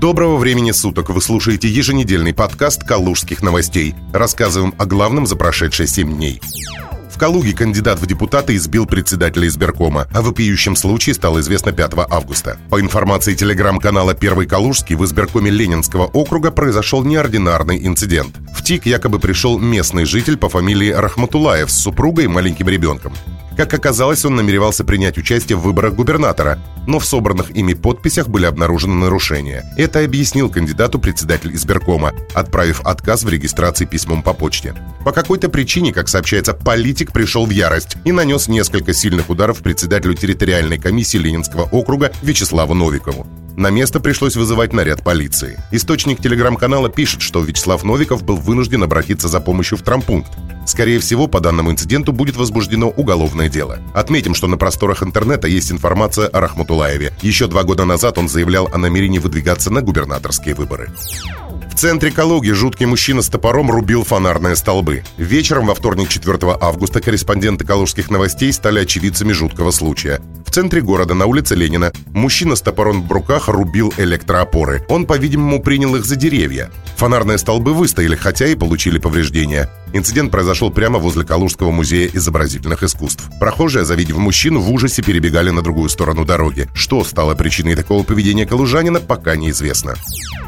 Доброго времени суток! Вы слушаете еженедельный подкаст «Калужских новостей». Рассказываем о главном за прошедшие 7 дней. В Калуге кандидат в депутаты избил председателя избиркома. О вопиющем случае стало известно 5 августа. По информации телеграм-канала «Первый Калужский», в избиркоме Ленинского округа произошел неординарный инцидент. В ТИК якобы пришел местный житель по фамилии Рахматулаев с супругой и маленьким ребенком. Как оказалось, он намеревался принять участие в выборах губернатора, но в собранных ими подписях были обнаружены нарушения. Это объяснил кандидату председатель избиркома, отправив отказ в регистрации письмом по почте. По какой-то причине, как сообщается, политик пришел в ярость и нанес несколько сильных ударов председателю территориальной комиссии Ленинского округа Вячеславу Новикову. На место пришлось вызывать наряд полиции. Источник телеграм-канала пишет, что Вячеслав Новиков был вынужден обратиться за помощью в трампункт. Скорее всего, по данному инциденту будет возбуждено уголовное дело. Отметим, что на просторах интернета есть информация о Рахматулаеве. Еще два года назад он заявлял о намерении выдвигаться на губернаторские выборы. В центре Калуги жуткий мужчина с топором рубил фонарные столбы. Вечером во вторник 4 августа корреспонденты калужских новостей стали очевидцами жуткого случая. В центре города, на улице Ленина, мужчина с топором в руках рубил электроопоры. Он, по-видимому, принял их за деревья. Фонарные столбы выстояли, хотя и получили повреждения. Инцидент произошел прямо возле Калужского музея изобразительных искусств. Прохожие, завидев мужчину, в ужасе перебегали на другую сторону дороги. Что стало причиной такого поведения калужанина, пока неизвестно.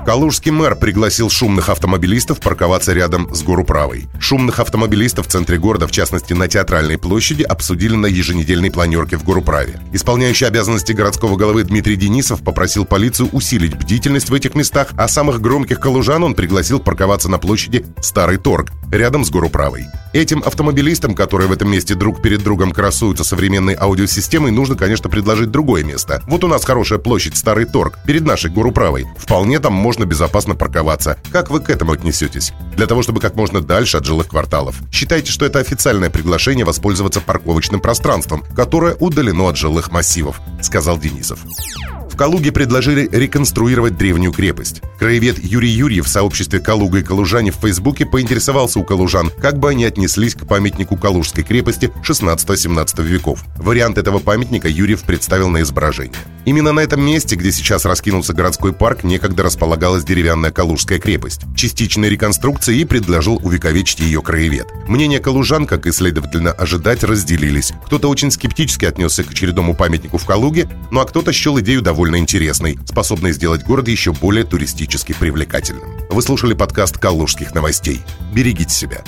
Калужский мэр пригласил шумных автомобилистов парковаться рядом с Горуправой. Шумных автомобилистов в центре города, в частности на Театральной площади, обсудили на еженедельной планерке в Горуправе. Исполняющий обязанности городского головы Дмитрий Денисов попросил полицию усилить бдительность в этих местах, а самых громких калужан он пригласил парковаться на площади Старый Торг, рядом с Горуправой. Этим автомобилистам, которые в этом месте друг перед другом красуются современной аудиосистемой, нужно, конечно, предложить другое место. Вот у нас хорошая площадь Старый Торг, перед нашей Горуправой. Вполне там можно можно безопасно парковаться. Как вы к этому отнесетесь? Для того, чтобы как можно дальше от жилых кварталов. Считайте, что это официальное приглашение воспользоваться парковочным пространством, которое удалено от жилых массивов, сказал Денисов. Калуге предложили реконструировать древнюю крепость. Краевед Юрий Юрьев в сообществе «Калуга и калужане» в Фейсбуке поинтересовался у калужан, как бы они отнеслись к памятнику Калужской крепости 16-17 веков. Вариант этого памятника Юрьев представил на изображение. Именно на этом месте, где сейчас раскинулся городской парк, некогда располагалась деревянная Калужская крепость. Частичной реконструкции и предложил увековечить ее краевед. Мнения калужан, как и следовательно ожидать, разделились. Кто-то очень скептически отнесся к очередному памятнику в Калуге, ну а кто-то счел идею довольно довольно интересной, способной сделать город еще более туристически привлекательным. Вы слушали подкаст «Калужских новостей». Берегите себя.